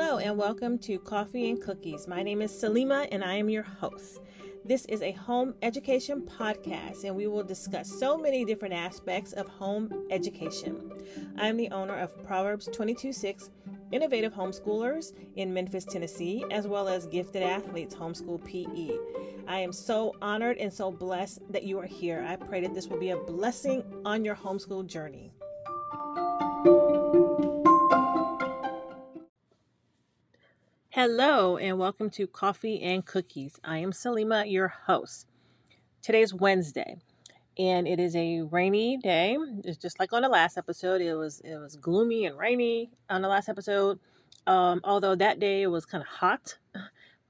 Hello, and welcome to Coffee and Cookies. My name is Salima, and I am your host. This is a home education podcast, and we will discuss so many different aspects of home education. I'm the owner of Proverbs 22 6 Innovative Homeschoolers in Memphis, Tennessee, as well as Gifted Athletes Homeschool PE. I am so honored and so blessed that you are here. I pray that this will be a blessing on your homeschool journey. Hello, and welcome to Coffee and Cookies. I am Salima, your host. Today's Wednesday, and it is a rainy day. It's just like on the last episode. It was it was gloomy and rainy on the last episode. Um, although that day it was kind of hot,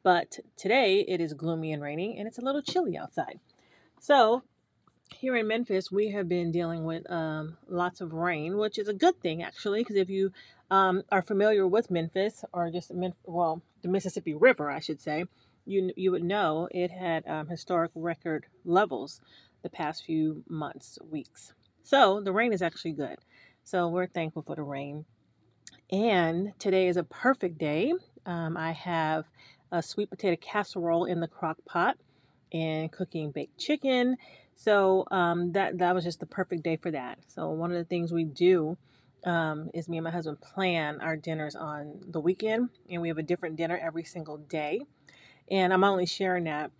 but today it is gloomy and rainy, and it's a little chilly outside. So here in Memphis, we have been dealing with um, lots of rain, which is a good thing actually, because if you um, are familiar with Memphis or just well the Mississippi River, I should say, you you would know it had um, historic record levels the past few months, weeks. So the rain is actually good. So we're thankful for the rain. And today is a perfect day. Um, I have a sweet potato casserole in the crock pot and cooking baked chicken. So um, that that was just the perfect day for that. So one of the things we do um, is me and my husband plan our dinners on the weekend, and we have a different dinner every single day. And I'm only sharing that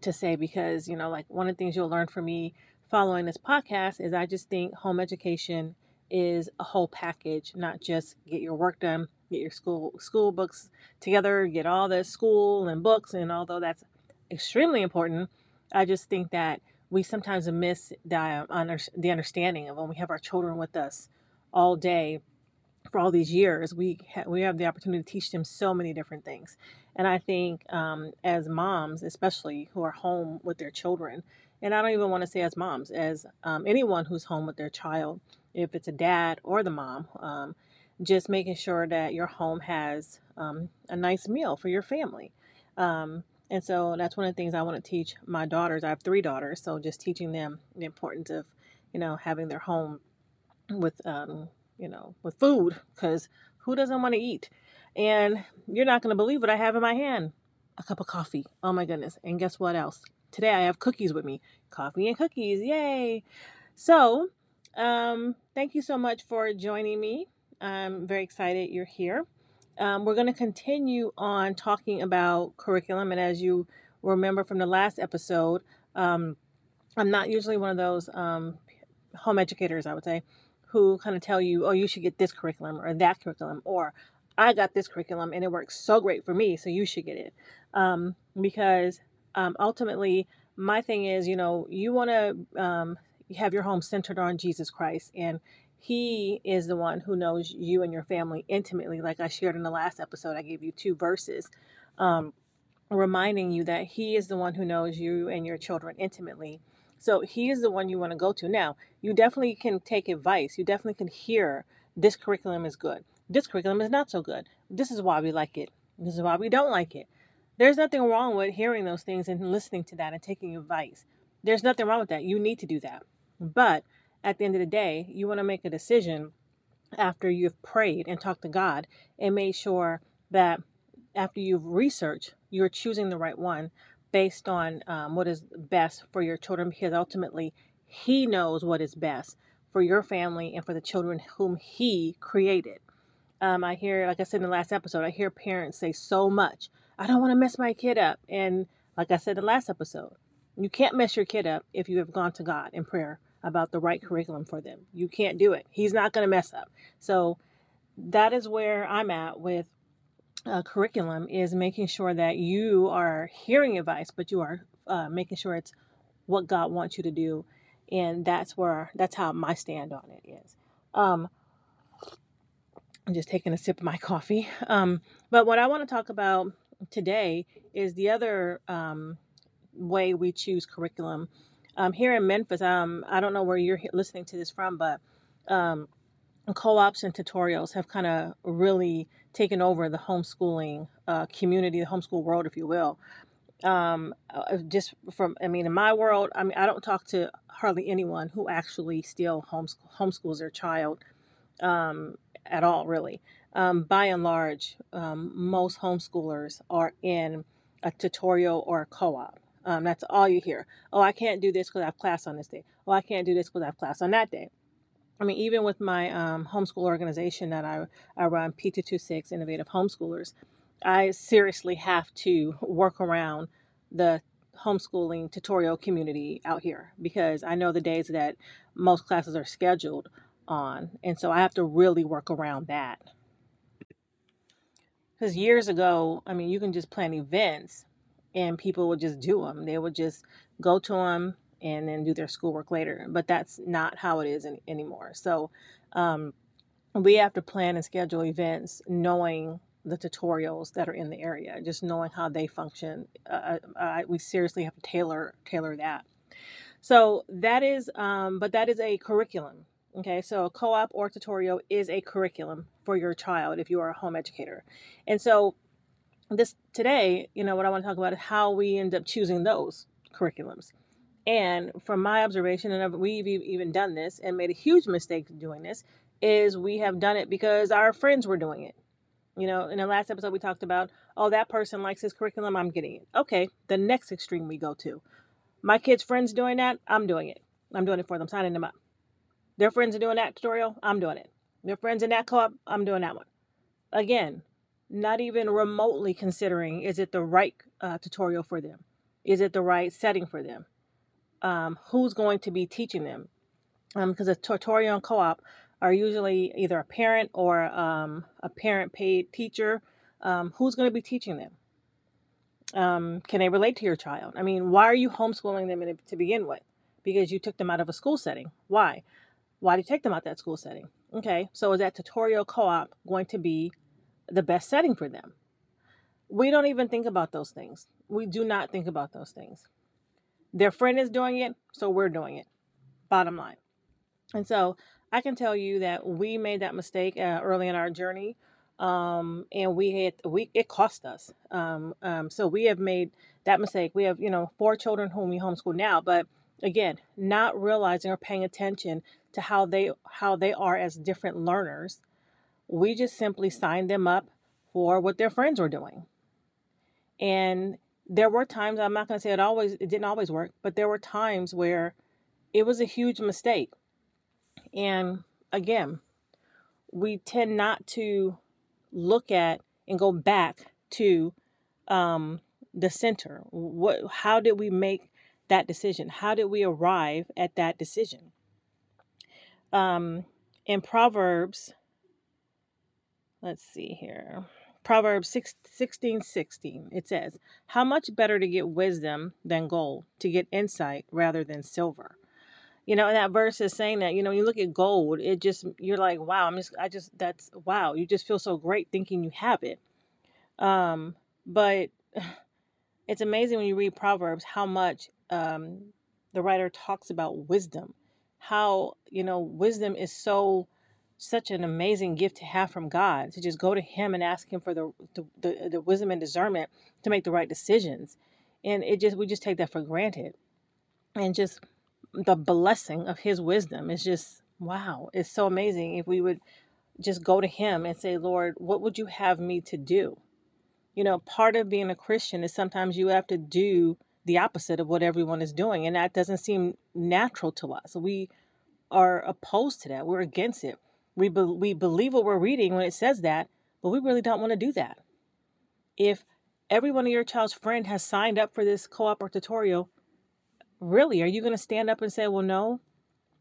to say because, you know, like one of the things you'll learn from me following this podcast is I just think home education is a whole package, not just get your work done, get your school school books together, get all the school and books, and although that's extremely important, I just think that we sometimes miss the, the understanding of when we have our children with us all day for all these years, we ha- we have the opportunity to teach them so many different things. And I think um, as moms, especially who are home with their children, and I don't even want to say as moms, as um, anyone who's home with their child, if it's a dad or the mom, um, just making sure that your home has um, a nice meal for your family. Um, and so that's one of the things I want to teach my daughters. I have three daughters, so just teaching them the importance of, you know, having their home with um, you know, with food because who doesn't want to eat? And you're not going to believe what I have in my hand a cup of coffee. Oh my goodness. And guess what else? Today I have cookies with me. Coffee and cookies. Yay. So, um, thank you so much for joining me. I'm very excited you're here. Um, we're going to continue on talking about curriculum. And as you remember from the last episode, um, I'm not usually one of those um, home educators, I would say, who kind of tell you, oh, you should get this curriculum or that curriculum, or I got this curriculum and it works so great for me, so you should get it. Um, because um, ultimately, my thing is, you know, you want to um, have your home centered on Jesus Christ, and He is the one who knows you and your family intimately. Like I shared in the last episode, I gave you two verses. Um, reminding you that he is the one who knows you and your children intimately so he is the one you want to go to. Now, you definitely can take advice. You definitely can hear this curriculum is good. This curriculum is not so good. This is why we like it. This is why we don't like it. There's nothing wrong with hearing those things and listening to that and taking advice. There's nothing wrong with that. You need to do that. But at the end of the day, you want to make a decision after you've prayed and talked to God and made sure that after you've researched, you're choosing the right one based on um, what is best for your children because ultimately he knows what is best for your family and for the children whom he created. Um, I hear, like I said in the last episode, I hear parents say so much, I don't want to mess my kid up. And like I said in the last episode, you can't mess your kid up if you have gone to God in prayer about the right curriculum for them. You can't do it. He's not going to mess up. So that is where I'm at with uh, curriculum is making sure that you are hearing advice, but you are uh, making sure it's what God wants you to do, and that's where that's how my stand on it is. Um, I'm just taking a sip of my coffee. Um, but what I want to talk about today is the other um, way we choose curriculum. Um, here in Memphis, um, I don't know where you're listening to this from, but um, co-ops and tutorials have kind of really taken over the homeschooling uh, community, the homeschool world, if you will. Um, uh, just from, I mean, in my world, I mean, I don't talk to hardly anyone who actually still homesch- homeschools their child. Um, at all, really. Um, by and large, um, most homeschoolers are in a tutorial or a co op. Um, that's all you hear. Oh, I can't do this because I have class on this day. Oh, I can't do this because I have class on that day. I mean, even with my um, homeschool organization that I, I run, P226 Innovative Homeschoolers, I seriously have to work around the homeschooling tutorial community out here because I know the days that most classes are scheduled on. And so I have to really work around that. Because years ago, I mean, you can just plan events and people would just do them. They would just go to them and then do their schoolwork later. But that's not how it is in, anymore. So um, we have to plan and schedule events knowing the tutorials that are in the area, just knowing how they function. Uh, uh, we seriously have to tailor tailor that. So that is, um, but that is a curriculum. Okay, so a co-op or tutorial is a curriculum for your child if you are a home educator, and so this today, you know, what I want to talk about is how we end up choosing those curriculums. And from my observation, and we've even done this and made a huge mistake doing this, is we have done it because our friends were doing it. You know, in the last episode, we talked about, oh, that person likes this curriculum, I'm getting it. Okay, the next extreme we go to. My kids' friends doing that, I'm doing it. I'm doing it for them, signing them up. Their friends are doing that tutorial, I'm doing it. Their friends in that co op, I'm doing that one. Again, not even remotely considering is it the right uh, tutorial for them? Is it the right setting for them? Um, who's going to be teaching them. Because um, a tutorial and co-op are usually either a parent or um, a parent paid teacher. Um, who's going to be teaching them? Um, can they relate to your child? I mean, why are you homeschooling them to begin with? Because you took them out of a school setting. Why? Why did you take them out that school setting? Okay, so is that tutorial co-op going to be the best setting for them? We don't even think about those things. We do not think about those things. Their friend is doing it, so we're doing it. Bottom line. And so I can tell you that we made that mistake uh, early in our journey. Um, and we had we it cost us. Um, um, so we have made that mistake. We have you know four children whom we homeschool now, but again, not realizing or paying attention to how they how they are as different learners. We just simply signed them up for what their friends were doing, and there were times I'm not going to say it always it didn't always work, but there were times where it was a huge mistake. And again, we tend not to look at and go back to um, the center. What how did we make that decision? How did we arrive at that decision? Um, in Proverbs, let's see here. Proverbs 16 16, it says, How much better to get wisdom than gold, to get insight rather than silver. You know, and that verse is saying that, you know, you look at gold, it just, you're like, wow, I'm just, I just, that's, wow, you just feel so great thinking you have it. Um, but it's amazing when you read Proverbs how much um, the writer talks about wisdom, how, you know, wisdom is so such an amazing gift to have from God to just go to Him and ask Him for the, the, the, the wisdom and discernment to make the right decisions. And it just, we just take that for granted. And just the blessing of His wisdom is just, wow, it's so amazing if we would just go to Him and say, Lord, what would you have me to do? You know, part of being a Christian is sometimes you have to do the opposite of what everyone is doing. And that doesn't seem natural to us. We are opposed to that, we're against it we, be- we believe what we're reading when it says that, but we really don't want to do that. If every one of your child's friend has signed up for this co-op or tutorial, really, are you going to stand up and say, well, no,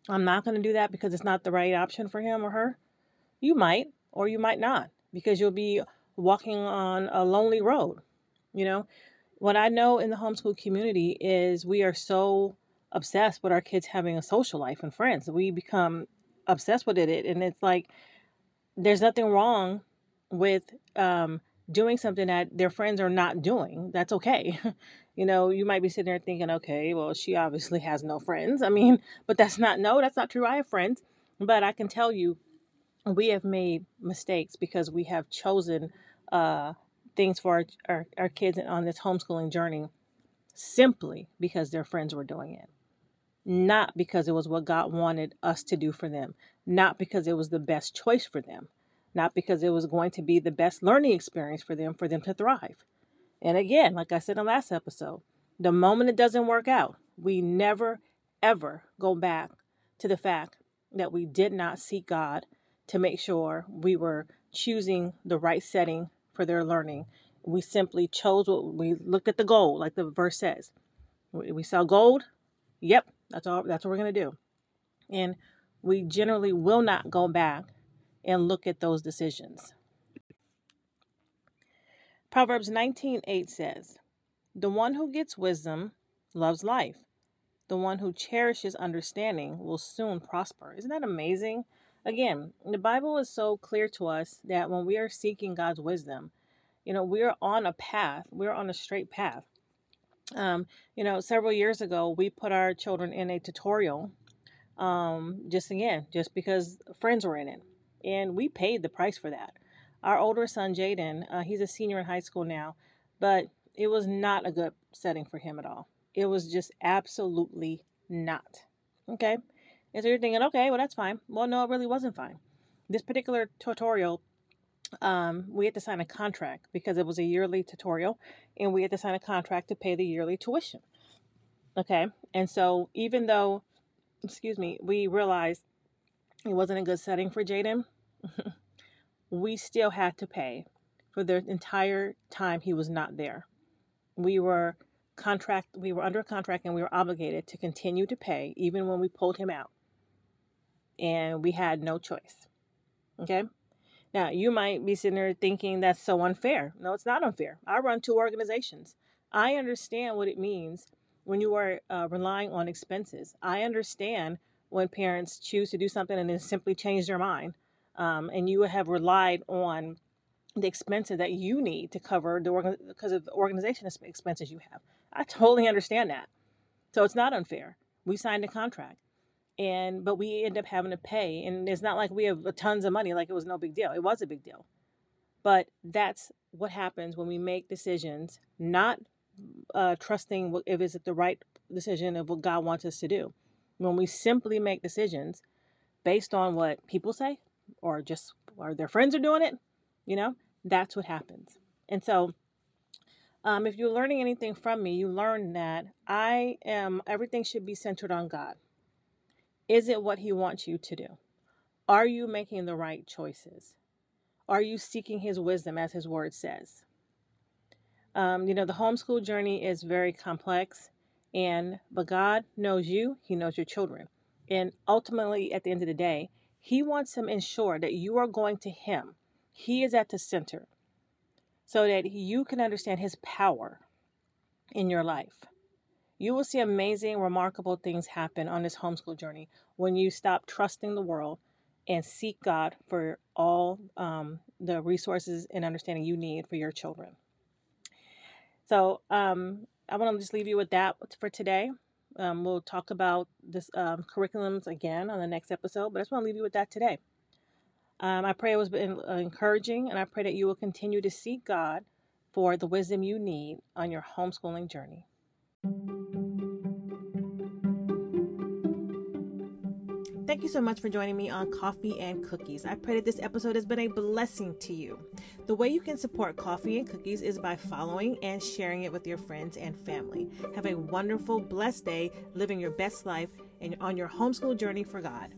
I'm not going to do that because it's not the right option for him or her? You might, or you might not, because you'll be walking on a lonely road. You know, what I know in the homeschool community is we are so obsessed with our kids having a social life and friends. We become obsessed with it and it's like there's nothing wrong with um, doing something that their friends are not doing that's okay. You know you might be sitting there thinking okay well she obviously has no friends. I mean but that's not no that's not true i have friends but i can tell you we have made mistakes because we have chosen uh, things for our, our, our kids on this homeschooling journey simply because their friends were doing it not because it was what God wanted us to do for them, not because it was the best choice for them, not because it was going to be the best learning experience for them for them to thrive. And again, like I said in the last episode, the moment it doesn't work out, we never ever go back to the fact that we did not seek God to make sure we were choosing the right setting for their learning. We simply chose what we looked at the goal, like the verse says. We saw gold. Yep, that's all. That's what we're gonna do. And we generally will not go back and look at those decisions. Proverbs 19:8 says, "The one who gets wisdom loves life. The one who cherishes understanding will soon prosper." Isn't that amazing? Again, the Bible is so clear to us that when we are seeking God's wisdom, you know, we're on a path, we're on a straight path. Um, you know, several years ago, we put our children in a tutorial, um, just again, just because friends were in it. And we paid the price for that. Our older son, Jaden, uh, he's a senior in high school now, but it was not a good setting for him at all. It was just absolutely not. Okay. And so you're thinking, okay, well, that's fine. Well, no, it really wasn't fine. This particular tutorial, um, we had to sign a contract because it was a yearly tutorial, and we had to sign a contract to pay the yearly tuition. Okay. And so even though, excuse me, we realized it wasn't a good setting for Jaden, we still had to pay for the entire time he was not there. We were contract we were under a contract and we were obligated to continue to pay even when we pulled him out and we had no choice. Okay? Now, you might be sitting there thinking that's so unfair. No, it's not unfair. I run two organizations. I understand what it means when you are uh, relying on expenses. I understand when parents choose to do something and then simply change their mind. Um, and you have relied on the expenses that you need to cover the organ- because of the organization expenses you have. I totally understand that. So it's not unfair. We signed a contract and but we end up having to pay and it's not like we have tons of money like it was no big deal it was a big deal. But that's what happens when we make decisions not uh, trusting if it's the right decision of what god wants us to do. When we simply make decisions based on what people say or just or their friends are doing it you know that's what happens. And so um, if you're learning anything from me you learn that i am everything should be centered on god is it what He wants you to do? Are you making the right choices? Are you seeking His wisdom as His word says? Um, you know, the homeschool journey is very complex, and but God knows you, He knows your children. And ultimately, at the end of the day, He wants to ensure that you are going to Him. He is at the center so that you can understand His power in your life. You will see amazing, remarkable things happen on this homeschool journey when you stop trusting the world and seek God for all um, the resources and understanding you need for your children. So um, I want to just leave you with that for today. Um, we'll talk about this um, curriculums again on the next episode, but I just want to leave you with that today. Um, I pray it was been encouraging, and I pray that you will continue to seek God for the wisdom you need on your homeschooling journey. Thank you so much for joining me on Coffee and Cookies. I pray that this episode has been a blessing to you. The way you can support Coffee and Cookies is by following and sharing it with your friends and family. Have a wonderful, blessed day living your best life and on your homeschool journey for God.